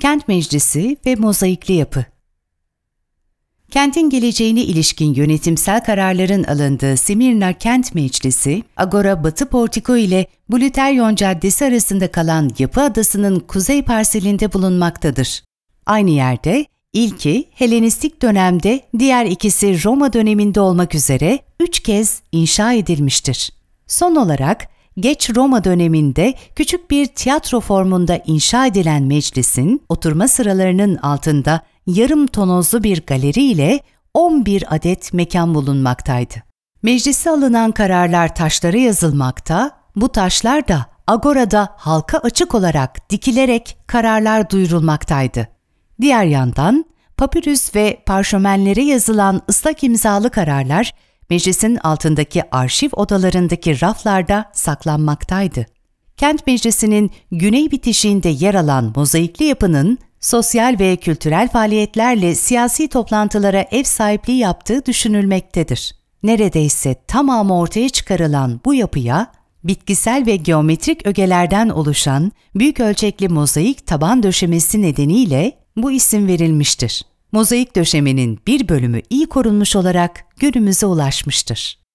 Kent Meclisi ve mozaikli yapı. Kentin geleceğine ilişkin yönetimsel kararların alındığı Simirna Kent Meclisi, Agora Batı Portiko ile Bluteryon Caddesi arasında kalan Yapı Adası'nın kuzey parselinde bulunmaktadır. Aynı yerde ilki Helenistik dönemde, diğer ikisi Roma döneminde olmak üzere üç kez inşa edilmiştir. Son olarak geç Roma döneminde küçük bir tiyatro formunda inşa edilen meclisin oturma sıralarının altında yarım tonozlu bir galeri ile 11 adet mekan bulunmaktaydı. Meclise alınan kararlar taşlara yazılmakta, bu taşlar da agorada halka açık olarak dikilerek kararlar duyurulmaktaydı. Diğer yandan papyrus ve parşömenlere yazılan ıslak imzalı kararlar meclisin altındaki arşiv odalarındaki raflarda saklanmaktaydı. Kent Meclisi'nin güney bitişiğinde yer alan mozaikli yapının sosyal ve kültürel faaliyetlerle siyasi toplantılara ev sahipliği yaptığı düşünülmektedir. Neredeyse tamamı ortaya çıkarılan bu yapıya, bitkisel ve geometrik ögelerden oluşan büyük ölçekli mozaik taban döşemesi nedeniyle bu isim verilmiştir. Mozaik döşemenin bir bölümü iyi korunmuş olarak günümüze ulaşmıştır.